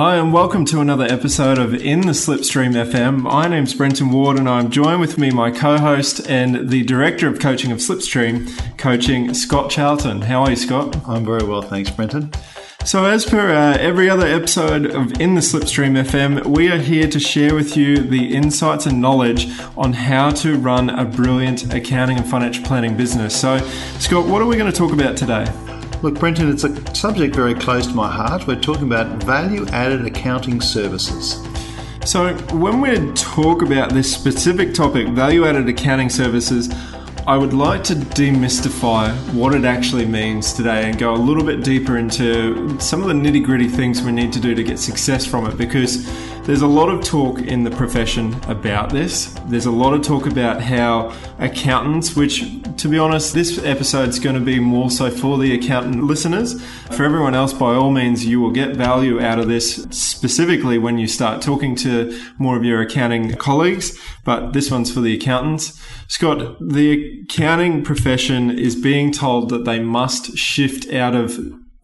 Hi, and welcome to another episode of In the Slipstream FM. My name's Brenton Ward, and I'm joined with me my co host and the Director of Coaching of Slipstream Coaching, Scott Charlton. How are you, Scott? I'm very well, thanks, Brenton. So, as per uh, every other episode of In the Slipstream FM, we are here to share with you the insights and knowledge on how to run a brilliant accounting and financial planning business. So, Scott, what are we going to talk about today? Look, Brenton, it's a subject very close to my heart. We're talking about value added accounting services. So, when we talk about this specific topic, value added accounting services, I would like to demystify what it actually means today and go a little bit deeper into some of the nitty gritty things we need to do to get success from it because there's a lot of talk in the profession about this. There's a lot of talk about how accountants, which to be honest, this episode's going to be more so for the accountant listeners. For everyone else, by all means, you will get value out of this specifically when you start talking to more of your accounting colleagues, but this one's for the accountants. Scott, the accounting profession is being told that they must shift out of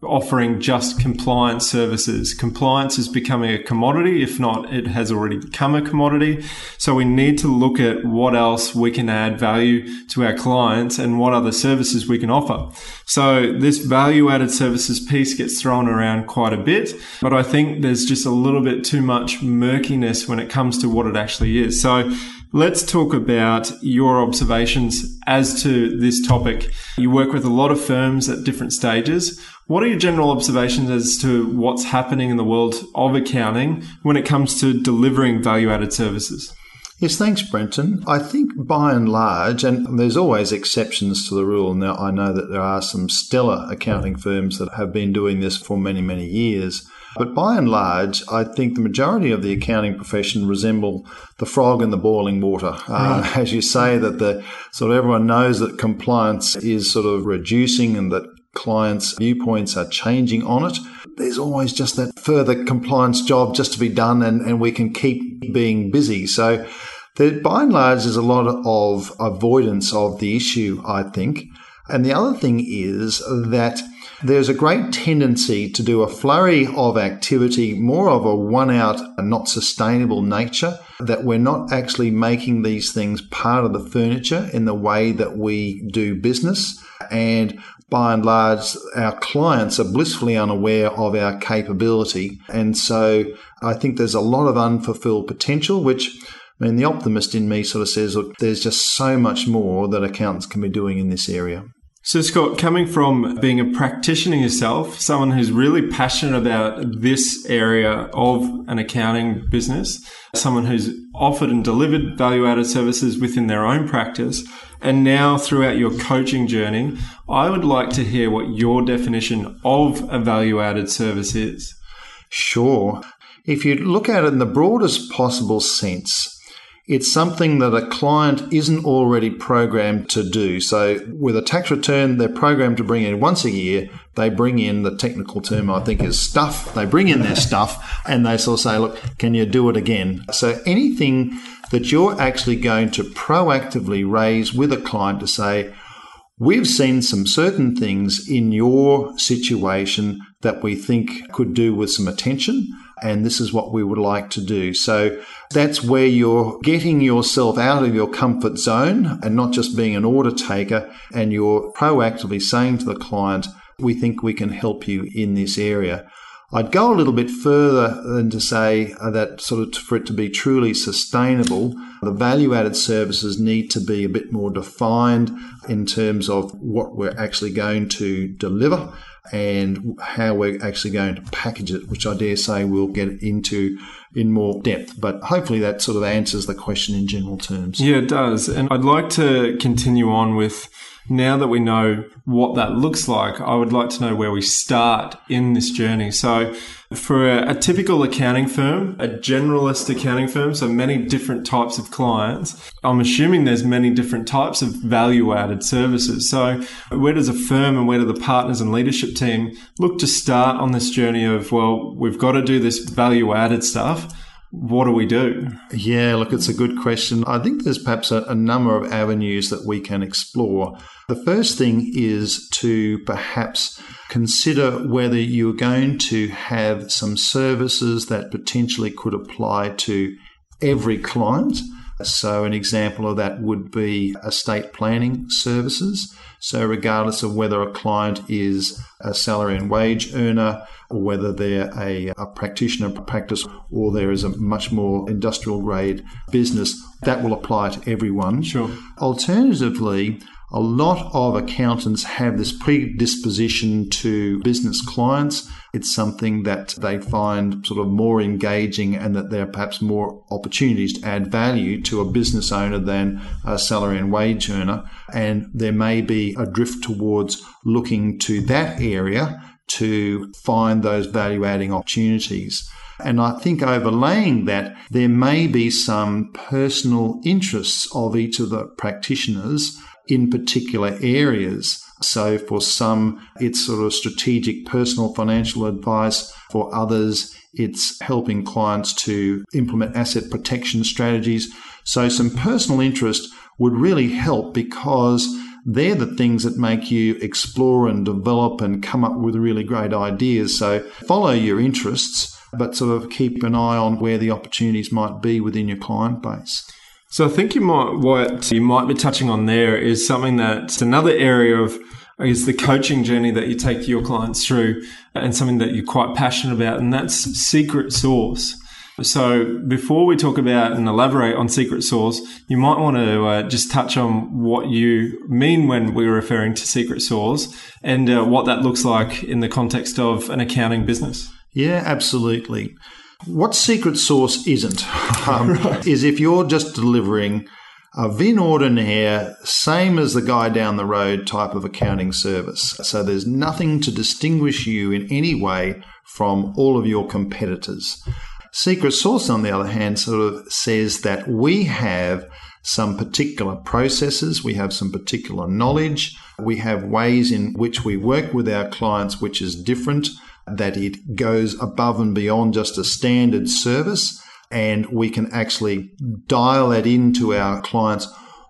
offering just compliance services. Compliance is becoming a commodity. If not, it has already become a commodity. So we need to look at what else we can add value to our clients and what other services we can offer. So this value added services piece gets thrown around quite a bit, but I think there's just a little bit too much murkiness when it comes to what it actually is. So Let's talk about your observations as to this topic. You work with a lot of firms at different stages. What are your general observations as to what's happening in the world of accounting when it comes to delivering value added services? Yes, thanks, Brenton. I think by and large, and there's always exceptions to the rule. Now, I know that there are some stellar accounting firms that have been doing this for many, many years. But by and large, I think the majority of the accounting profession resemble the frog in the boiling water. Uh, as you say, that the sort of everyone knows that compliance is sort of reducing and that clients' viewpoints are changing on it. There's always just that further compliance job just to be done, and, and we can keep being busy. So, there, by and large, there's a lot of avoidance of the issue, I think. And the other thing is that there's a great tendency to do a flurry of activity, more of a one out and not sustainable nature, that we're not actually making these things part of the furniture in the way that we do business. And by and large, our clients are blissfully unaware of our capability. And so I think there's a lot of unfulfilled potential, which I mean, the optimist in me sort of says, look, there's just so much more that accountants can be doing in this area. So, Scott, coming from being a practitioner yourself, someone who's really passionate about this area of an accounting business, someone who's offered and delivered value added services within their own practice, and now throughout your coaching journey, I would like to hear what your definition of a value added service is. Sure. If you look at it in the broadest possible sense, it's something that a client isn't already programmed to do. So with a tax return, they're programmed to bring in once a year. They bring in the technical term, I think, is stuff. They bring in their stuff and they sort of say, look, can you do it again? So anything that you're actually going to proactively raise with a client to say, We've seen some certain things in your situation that we think could do with some attention and this is what we would like to do. So that's where you're getting yourself out of your comfort zone and not just being an order taker, and you're proactively saying to the client, we think we can help you in this area. I'd go a little bit further than to say that sort of for it to be truly sustainable, the value added services need to be a bit more defined in terms of what we're actually going to deliver and how we're actually going to package it, which I dare say we'll get into in more depth. But hopefully that sort of answers the question in general terms. Yeah, it does. And I'd like to continue on with now that we know what that looks like, I would like to know where we start in this journey. So, for a, a, typical accounting firm, a generalist accounting firm, so many different types of clients, I'm assuming there's many different types of value added services. So, where does a firm and where do the partners and leadership team look to start on this journey of, well, we've got to do this value added stuff what do we do? Yeah, look, it's a good question. I think there's perhaps a, a, number of avenues that we can explore. The first thing is to perhaps consider whether you're going to have some services that potentially could apply to every client. So, an example of that would be estate planning services. So, regardless of whether a client is a salary and wage earner, or whether they're a, a practitioner practice, or there is a much more industrial grade business, that will apply to everyone. Sure. Alternatively, a lot of accountants have this predisposition to business clients. It's something that they find sort of more engaging and that there are perhaps more opportunities to add value to a business owner than a salary and wage earner. And there may be a drift towards looking to that area to find those value adding opportunities. And I think overlaying that, there may be some personal interests of each of the practitioners in particular areas. So for some, it's sort of strategic personal financial advice. For others, it's helping clients to implement asset protection strategies. So some personal interest would really help because they're the things that make you explore and develop and come up with really great ideas. So follow your interests, but sort of keep an eye on where the opportunities might be within your client base. So I think you might what you might be touching on there is something that's another area of is the coaching journey that you take your clients through and something that you're quite passionate about and that's secret sauce. So before we talk about and elaborate on secret sauce, you might want to uh, just touch on what you mean when we're referring to secret sauce and uh, what that looks like in the context of an accounting business. Yeah, absolutely. What secret sauce isn't um, right. is if you're just delivering a vin ordinaire, same as the guy down the road type of accounting service. So there's nothing to distinguish you in any way from all of your competitors. Secret sauce, on the other hand, sort of says that we have some particular processes, we have some particular knowledge, we have ways in which we work with our clients which is different that it goes above and beyond just a standard service and we can actually dial that into our clients.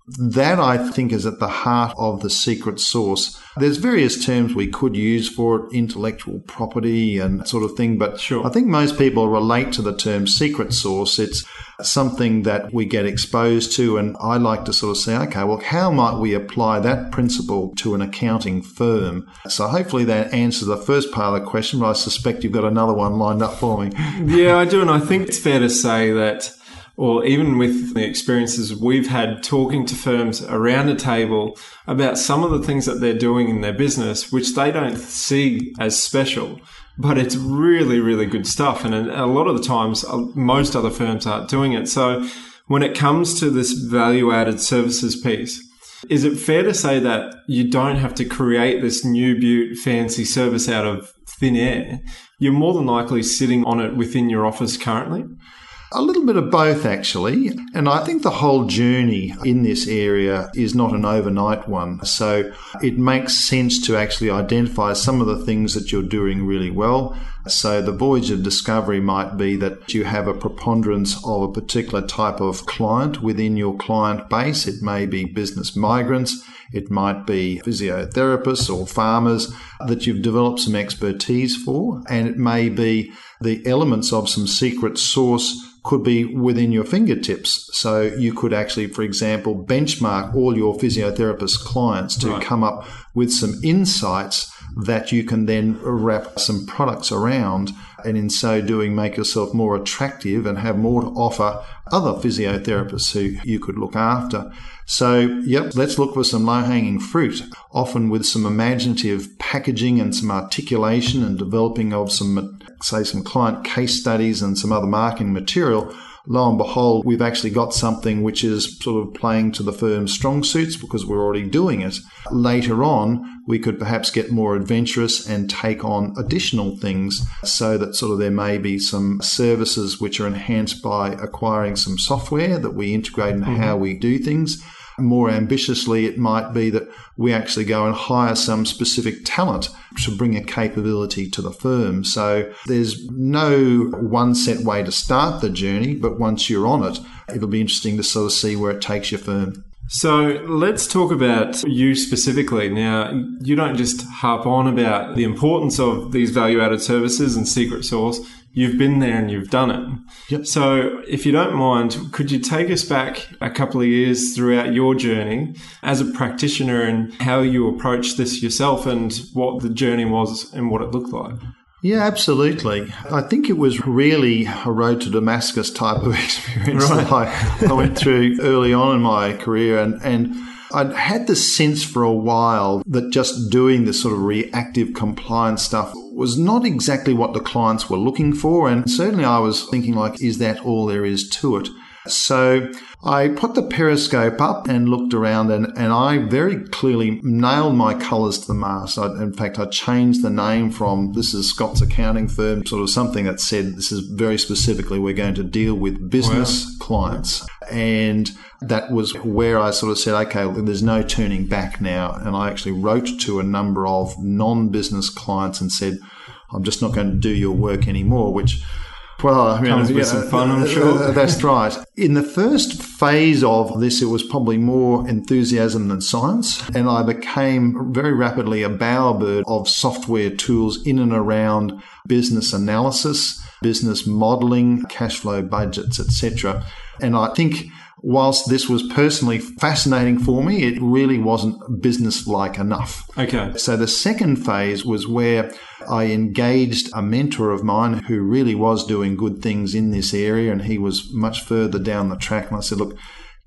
That I think is at the heart of the secret sauce. There's various terms we could use for it, intellectual property and sort of thing, but sure. I think most people relate to the term secret sauce. It's something that we get exposed to. And I like to sort of say, okay, well, how might we apply that principle to an accounting firm? So hopefully that answers the first part of the question, but I suspect you've got another one lined up for me. yeah, I do. And I think it's fair to say that or even with the experiences we've had talking to firms around a table about some of the things that they're doing in their business, which they don't see as special but it's really, really good stuff. And a lot of the times, uh, most other firms aren't doing it. So when it comes to this value added services piece, is it fair to say that you don't have to create this new beaut fancy service out of thin air? You're more than likely sitting on it within your office currently. A little bit of both, actually. And I think the whole journey in this area is not an overnight one. So it makes sense to actually identify some of the things that you're doing really well. So the voyage of discovery might be that you have a preponderance of a particular type of client within your client base. It may be business migrants. It might be physiotherapists or farmers that you've developed some expertise for. And it may be the elements of some secret sauce could be within your fingertips. So you could actually, for example, benchmark all your physiotherapist clients to right. come up with some insights that you can then wrap some products around and in so doing make yourself more attractive and have more to offer other physiotherapists who you could look after. So, yep, let's look for some low hanging fruit, often with some imaginative packaging and some articulation and developing of some, say, some client case studies and some other marketing material lo and behold, we've actually got something which is sort of playing to the firm's strong suits because we're already doing it. Later on, we could perhaps get more adventurous and take on additional things so that sort of there may be some services which are enhanced by acquiring some software that we integrate in mm-hmm. how we do things. More ambitiously, it might be that we actually go and hire some specific talent to bring a capability to the firm. So there's no one set way to start the journey, but once you're on it, it'll be interesting to sort of see where it takes your firm. So let's talk about you specifically. Now, you don't just harp on about the importance of these value added services and secret sauce. You've been there and you've done it. Yep. So, if you don't mind, could you take us back a couple of years throughout your journey as a practitioner and how you approached this yourself and what the journey was and what it looked like? Yeah, absolutely. I think it was really a road to Damascus type of experience right. that I, I went through early on in my career. And, and I'd had the sense for a while that just doing this sort of reactive compliance stuff was not exactly what the clients were looking for. And certainly I was thinking like, is that all there is to it? So I put the periscope up and looked around, and, and I very clearly nailed my colours to the mast. I, in fact, I changed the name from this is Scott's accounting firm, sort of something that said this is very specifically we're going to deal with business wow. clients. And that was where I sort of said, okay, there's no turning back now. And I actually wrote to a number of non business clients and said, I'm just not going to do your work anymore, which well, I mean, comes with some fun, I'm sure. That's right. In the first phase of this, it was probably more enthusiasm than science, and I became very rapidly a bowerbird of software tools in and around business analysis, business modeling, cash flow budgets, etc. And I think whilst this was personally fascinating for me, it really wasn't business like enough. Okay. So the second phase was where I engaged a mentor of mine who really was doing good things in this area and he was much further down the track. And I said, look,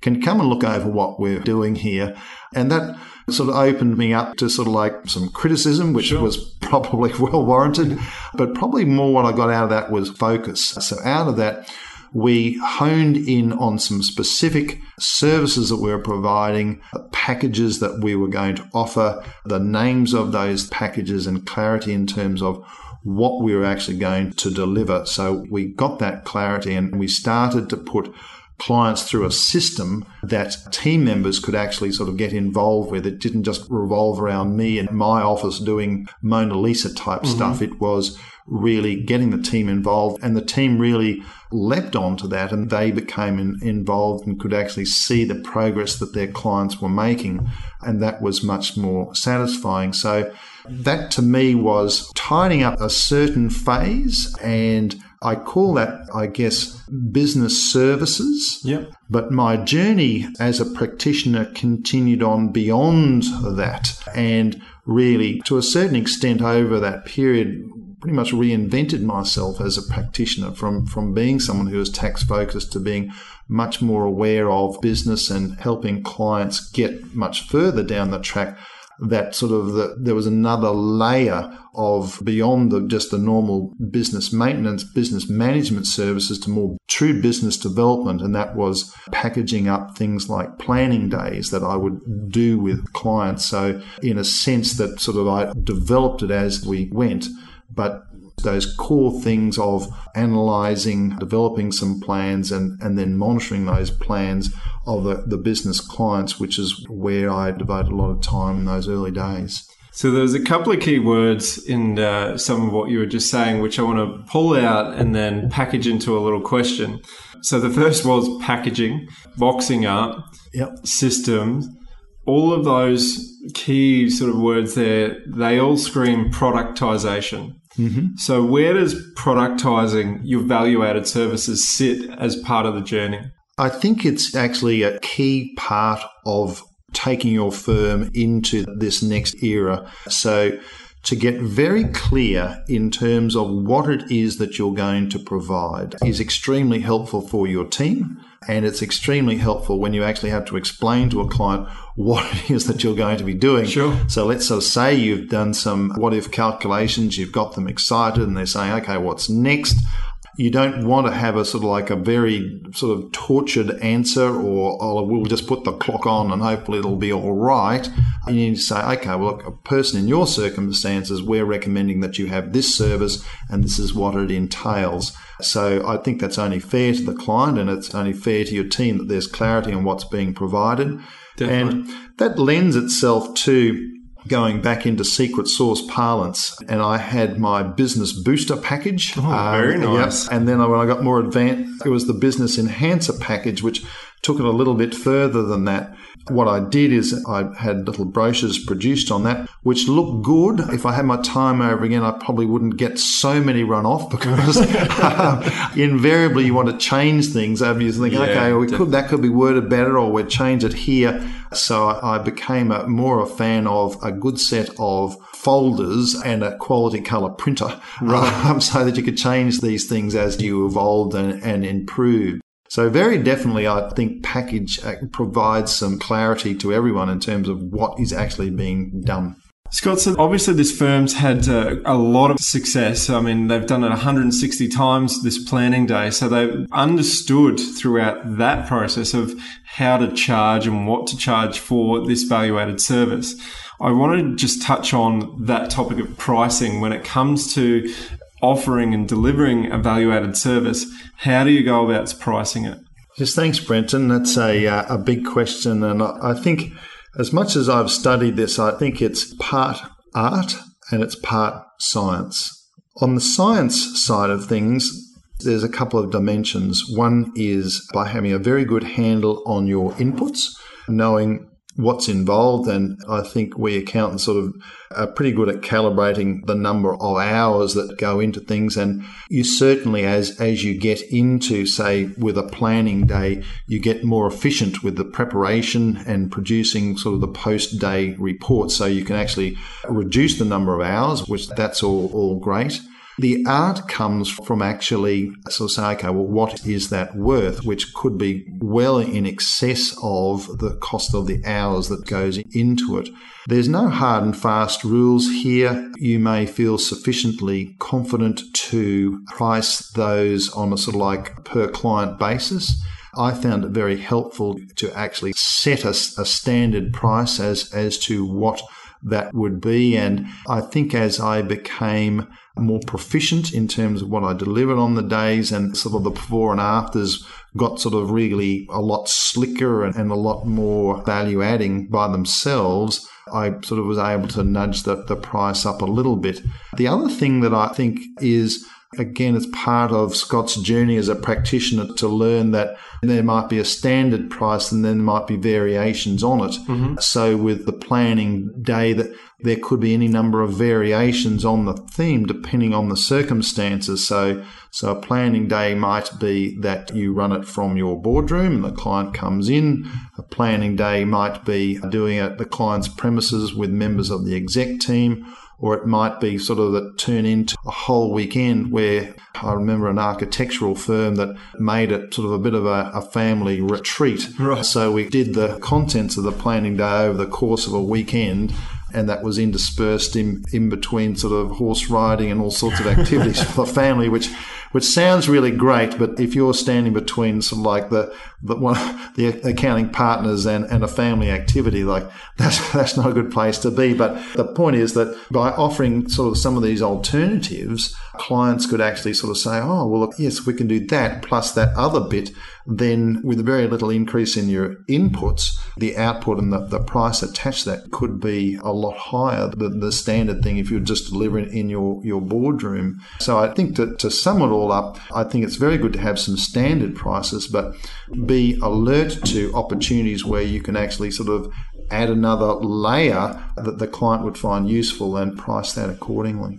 can you come and look over what we're doing here? And that sort of opened me up to sort of like some criticism, which sure. was probably well warranted, but probably more what I got out of that was focus. So out of that, we honed in on some specific services that we were providing, packages that we were going to offer, the names of those packages, and clarity in terms of what we were actually going to deliver. So we got that clarity and we started to put clients through a system that team members could actually sort of get involved with. It didn't just revolve around me and my office doing Mona Lisa type mm-hmm. stuff. It was really getting the team involved and the team really leapt onto that and they became in, involved and could actually see the progress that their clients were making and that was much more satisfying so that to me was tidying up a certain phase and I call that, I guess, business services. Yep. But my journey as a practitioner continued on beyond that and really, to a certain extent, over that period, pretty much reinvented myself as a practitioner from, from being someone who was tax focused to being much more aware of business and helping clients get much further down the track that sort of the, there was another layer of beyond the, just the normal business maintenance, business management services to more true business development. And that was packaging up things like planning days that I would do with clients. So in a sense that sort of I developed it as we went but those core things of analyzing, developing some plans, and, and then monitoring those plans of the, the business clients, which is where I devoted a lot of time in those early days. So there's a couple of key words in uh, some of what you were just saying, which I want to pull out and then package into a little question. So the first was packaging, boxing up, yep. systems. All of those key sort of words there, they all scream productization. Mm-hmm. So, where does productizing your value added services sit as part of the journey? I think it's actually a key part of taking your firm into this next era. So, to get very clear in terms of what it is that you're going to provide is extremely helpful for your team. And it's extremely helpful when you actually have to explain to a client what it is that you're going to be doing. Sure. So let's sort of say you've done some what if calculations, you've got them excited, and they're saying, okay, what's next? You don't want to have a sort of like a very sort of tortured answer or, oh, we'll just put the clock on and hopefully it'll be all right. You need to say, okay, well, look, a person in your circumstances, we're recommending that you have this service and this is what it entails. So I think that's only fair to the client and it's only fair to your team that there's clarity on what's being provided. Definitely. And that lends itself to going back into secret sauce parlance, and I had my business booster package. Oh, very um, nice. Yep. And then when I got more advanced, it was the business enhancer package, which took it a little bit further than that. What I did is I had little brochures produced on that, which looked good. If I had my time over again, I probably wouldn't get so many run off because invariably you want to change things over. You think, Yeah, okay, we could that could be worded better, or we'd change it here. So I became a, more a fan of a good set of folders and a quality color printer, um, so that you could change these things as you evolved and, and improved. So very definitely, I think package uh, provides some clarity to everyone in terms of what is actually being done. Scott, so obviously this firm's had uh, a lot of success. I mean, they've done it 160 times this planning day. So they've understood throughout that process of how to charge and what to charge for this value added service. I want to just touch on that topic of pricing when it comes to offering and delivering a value added service. How do you go about pricing it? Yes, thanks, Brenton. That's a, uh, a big question. And I I think as much as I've studied this, I think it's part art and it's part science. On the science side of things, there's a couple of dimensions. One is by having a very good handle on your inputs, knowing what's involved. And I think we accountants sort of are pretty good at calibrating the number of hours that go into things. And you certainly, as, as you get into, say, with a planning day, you get more efficient with the preparation and producing sort of the post day report. So you can actually reduce the number of hours, which that's all, all great. The art comes from actually okay, well, what is that worth? Which could be well in excess of the cost of the hours that goes into it. There's no hard and fast rules here. You may feel sufficiently confident to price those on a sort of like per client basis. I found it very helpful to actually set a, a standard price as, as to what that would be. And I think as I became more proficient in terms of what I delivered on the days and sort of the before and afters got sort of really a lot slicker and, and a lot more value adding by themselves. I sort of was able to nudge the, the price up a little bit. The other thing that I think is Again, it's part of Scott's journey as a practitioner to learn that there might be a standard price and then there might be variations on it. Mm-hmm. So with the planning day that there could be any number of variations on the theme depending on the circumstances. So so a planning day might be that you run it from your boardroom and the client comes in. A planning day might be doing it at the client's premises with members of the exec team or it might be sort of that turn into a whole weekend where I remember an architectural firm that made it sort of a bit of a, a family retreat. Right. So we did the contents of the planning day over the course of a weekend. And that was interspersed in, in between sort of horse riding and all sorts of activities for the family, which which sounds really great, but if you're standing between of like the the one the accounting partners and, and a family activity, like that's that's not a good place to be. But the point is that by offering sort of some of these alternatives, clients could actually sort of say, oh well, yes, we can do that plus that other bit. Then with a very little increase in your inputs, the output and the, the price attached to that could be a lot higher than the standard thing if you're just delivering in your, your boardroom. So I think that to sum it all up, I think it's very good to have some standard prices, but be alert to opportunities where you can actually sort of add another layer that the client would find useful and price that accordingly.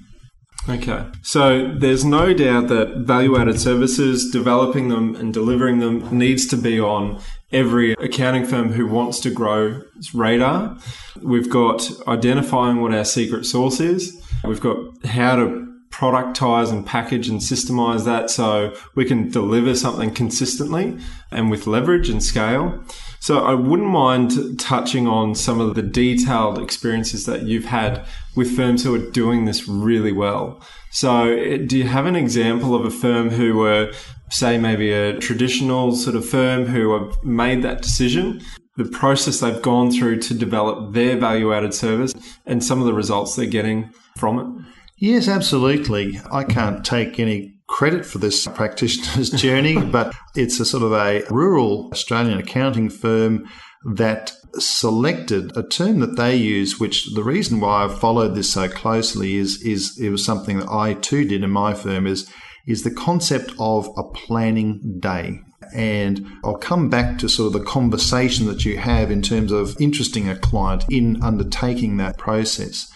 Okay. So there's no doubt that value added services, developing them and delivering them needs to be on every accounting firm who wants to grow radar. We've got identifying what our secret sauce is. We've got how to productize and package and systemize that so we can deliver something consistently and with leverage and scale. So I wouldn't mind touching on some of the detailed experiences that you've had with firms who are doing this really well. So eh, do you have an example of a firm who were, say, maybe a traditional sort of firm who have made that decision, the process they've gone through to develop their value added service and some of the results they're getting from it? Yes, absolutely. I can't take any credit for this practitioner's journey, but it's a sort of a rural Australian accounting firm that selected a term that they use, which the reason why I've followed this so closely is, is it was something that I too did in my firm is, is the concept of a planning day. And I'll come back to sort of the conversation that you have in terms of interesting a client in undertaking that process.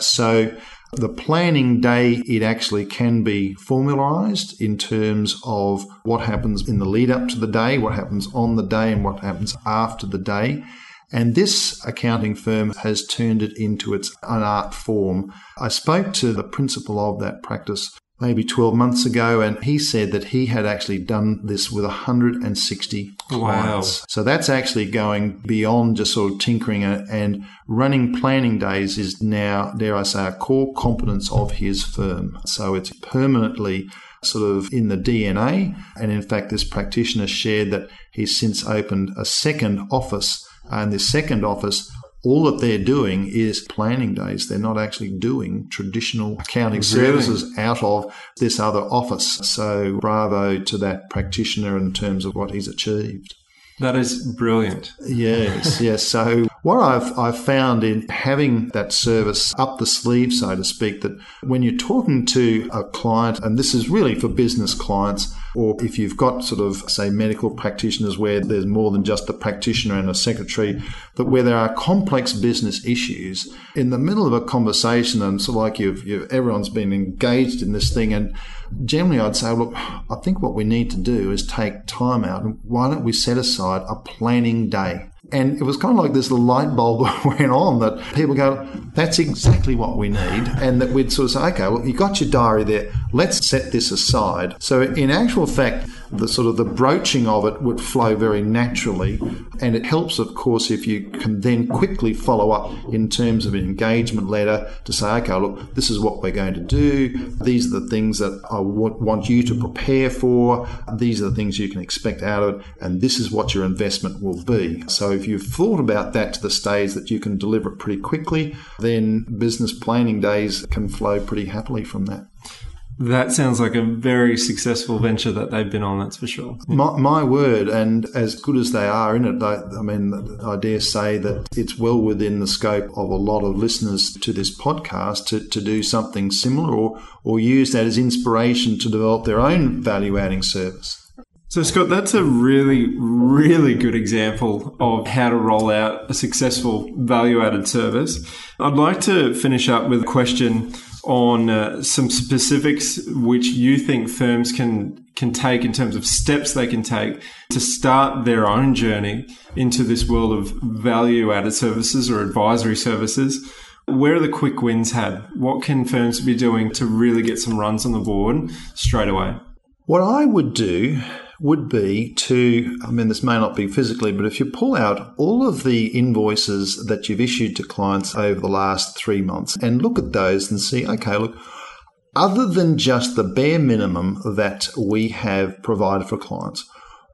So the planning day, it actually can be formalized in terms of what happens in the lead up to the day, what happens on the day, and what happens after the day. And this accounting firm has turned it into its own art form. I spoke to the principal of that practice maybe 12 months ago, and he said that he had actually done this with 160 clients. Wow. So that's actually going beyond just sort of tinkering and running planning days is now, dare I say, a core competence of his firm. So it's permanently sort of in the DNA. And in fact, this practitioner shared that he's since opened a second office. And this second office all that they're doing is planning days. They're not actually doing traditional accounting really? services out of this other office. So bravo to that practitioner in terms of what he's achieved. That is brilliant. Yes, yes. So what I've I've found in having that service up the sleeve, so to speak, that when you're talking to a client, and this is really for business clients, or if you've got sort of say medical practitioners where there's more than just a practitioner and a secretary, that where there are complex business issues in the middle of a conversation, and so like you've, you've everyone's been engaged in this thing, and generally I'd say, look, I think what we need to do is take time out why don't we set aside a planning day? And it was kind of like this light bulb went on that people go, that's exactly what we need. And that we'd sort of say, okay, well, you got your diary there. Let's set this aside. So, in actual fact, the sort of the broaching of it would flow very naturally. And it helps, of course, if you can then quickly follow up in terms of an engagement letter to say, okay, look, this is what we're going to do. These are the things that I want you to prepare for. These are the things you can expect out of it. And this is what your investment will be. So if you've thought about that to the stage that you can deliver it pretty quickly, then business planning days can flow pretty happily from that. That sounds like a very successful venture that they've been on, that's for sure. My, my word, and as good as they are in it, I, I mean, I dare say that it's well within the scope of a lot of listeners to this podcast to, to do something similar or, or use that as inspiration to develop their own value adding service. So, Scott, that's a really, really good example of how to roll out a successful value added service. I'd like to finish up with a question on uh, some specifics which you think firms can can take in terms of steps they can take to start their own journey into this world of value added services or advisory services. Where are the quick wins had? What can firms be doing to really get some runs on the board straight away? What I would do would be to, I mean, this may not be physically, but if you pull out all of the invoices that you've issued to clients over the last three months and look at those and see, okay, look, other than just the bare minimum that we have provided for clients,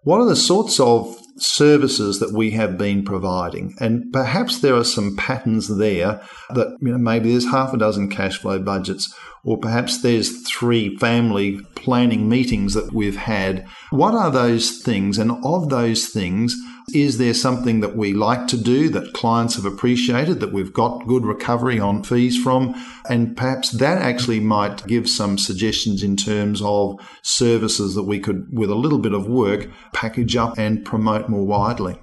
what are the sorts of services that we have been providing? And perhaps there are some patterns there that, you know, maybe there's half a dozen cash flow budgets or perhaps there's three family planning meetings that we've had. What are those things? And of those things, is there something that we like to do that clients have appreciated, that we've got good recovery on fees from? And perhaps that actually might give some suggestions in terms of services that we could, with a little bit of work, package up and promote more widely.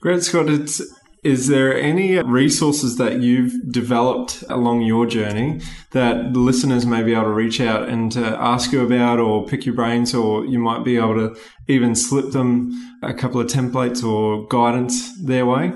Great, Scott. It's is there any resources that you've developed along your journey that listeners may be able to reach out and uh, ask you about or pick your brains, or you might be able to even slip them a couple of templates or guidance their way?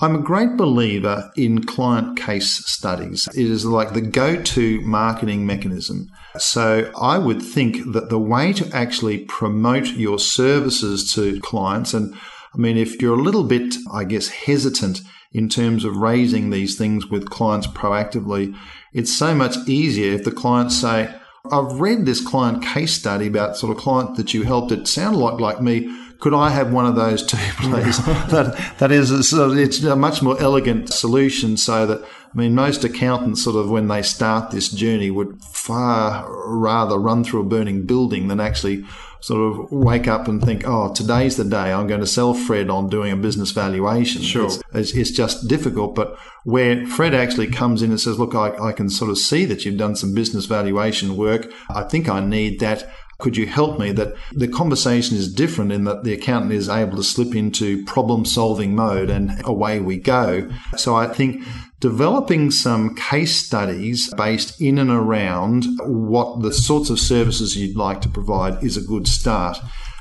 I'm a great believer in client case studies. It is like the go to marketing mechanism. So I would think that the way to actually promote your services to clients and I mean, if you're a little bit, I guess, hesitant in terms of raising these things with clients proactively, it's so much easier if the clients say, I've read this client case study about sort of client that you helped. It sounded like, like me. could I have one of those too, please? that, that is, a, it's a much more elegant solution so that, I mean, most accountants sort of, when they start this journey, would far rather run through a burning building than actually sort of wake up and think, oh, today's the day I'm going to sell Fred on doing a business valuation. Sure. It's, it's, it's just difficult. But where Fred actually comes in and says, look, I, I can sort of see that you've done some business valuation work. I think I need that. Could you help me? That the conversation is different in that the accountant is able to slip into problem solving mode and away we go. So I think developing some case studies based in and around what the sorts of services you'd like to provide is a good start.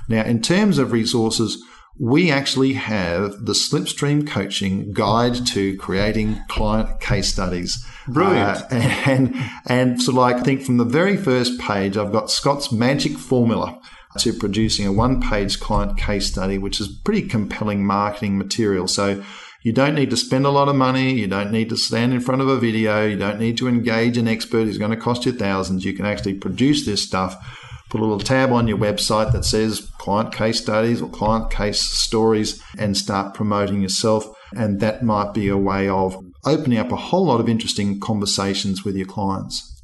Now, in terms of resources, we actually have the Slipstream Coaching Guide to Creating Client Case Studies. Brilliant. Uh, and, and so like, I think from the very first page, I've got Scott's magic formula to producing a one page client case study, which is pretty compelling marketing material. So you don't need to spend a lot of money. You don't need to stand in front of a video. You don't need to engage an expert who's going to cost you thousands. You can actually produce this stuff put a little tab on your website that says client case studies or client case stories and start promoting yourself. And that might be a way of opening up a whole lot of interesting conversations with your clients.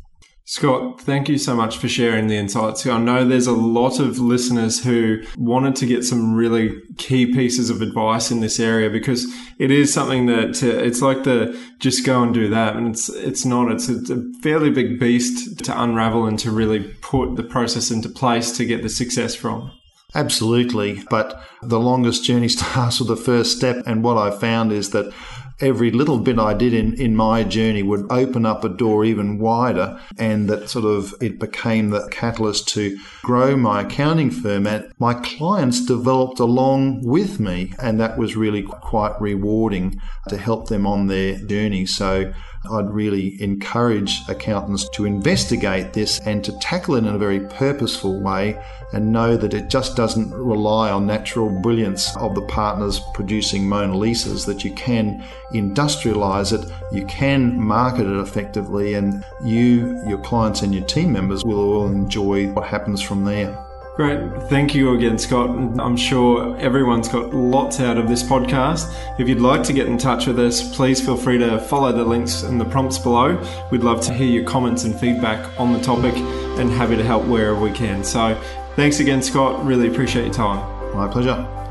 Scott, thank you so much for sharing the insights. I know there's a lot of listeners who wanted to get some really key pieces of advice in this area because it is something that it's like the just go and do that, and it's it's not. It's a, it's a fairly big beast to unravel and to really put the process into place to get the success from. Absolutely, but the longest journey starts with the first step, and what I found is that every little bit I did in, in my journey would open up a door even wider. And that sort of, it became the catalyst to grow my accounting firm. And my clients developed along with me. And that was really quite rewarding to help them on their journey. So I'd really encourage accountants to investigate this and to tackle it in a very purposeful way and know that it just doesn't rely on natural brilliance of the partners producing Mona Lisas, that you can industrialize it, you can market it effectively, and you, your clients, and your team members will all enjoy what happens from there. Great. Thank you again, Scott. I'm sure everyone's got lots out of this podcast. If you'd like to get in touch with us, please feel free to follow the links and the prompts below. We'd love to hear your comments and feedback on the topic and happy to help wherever we can. So thanks again, Scott. Really appreciate your time. My pleasure.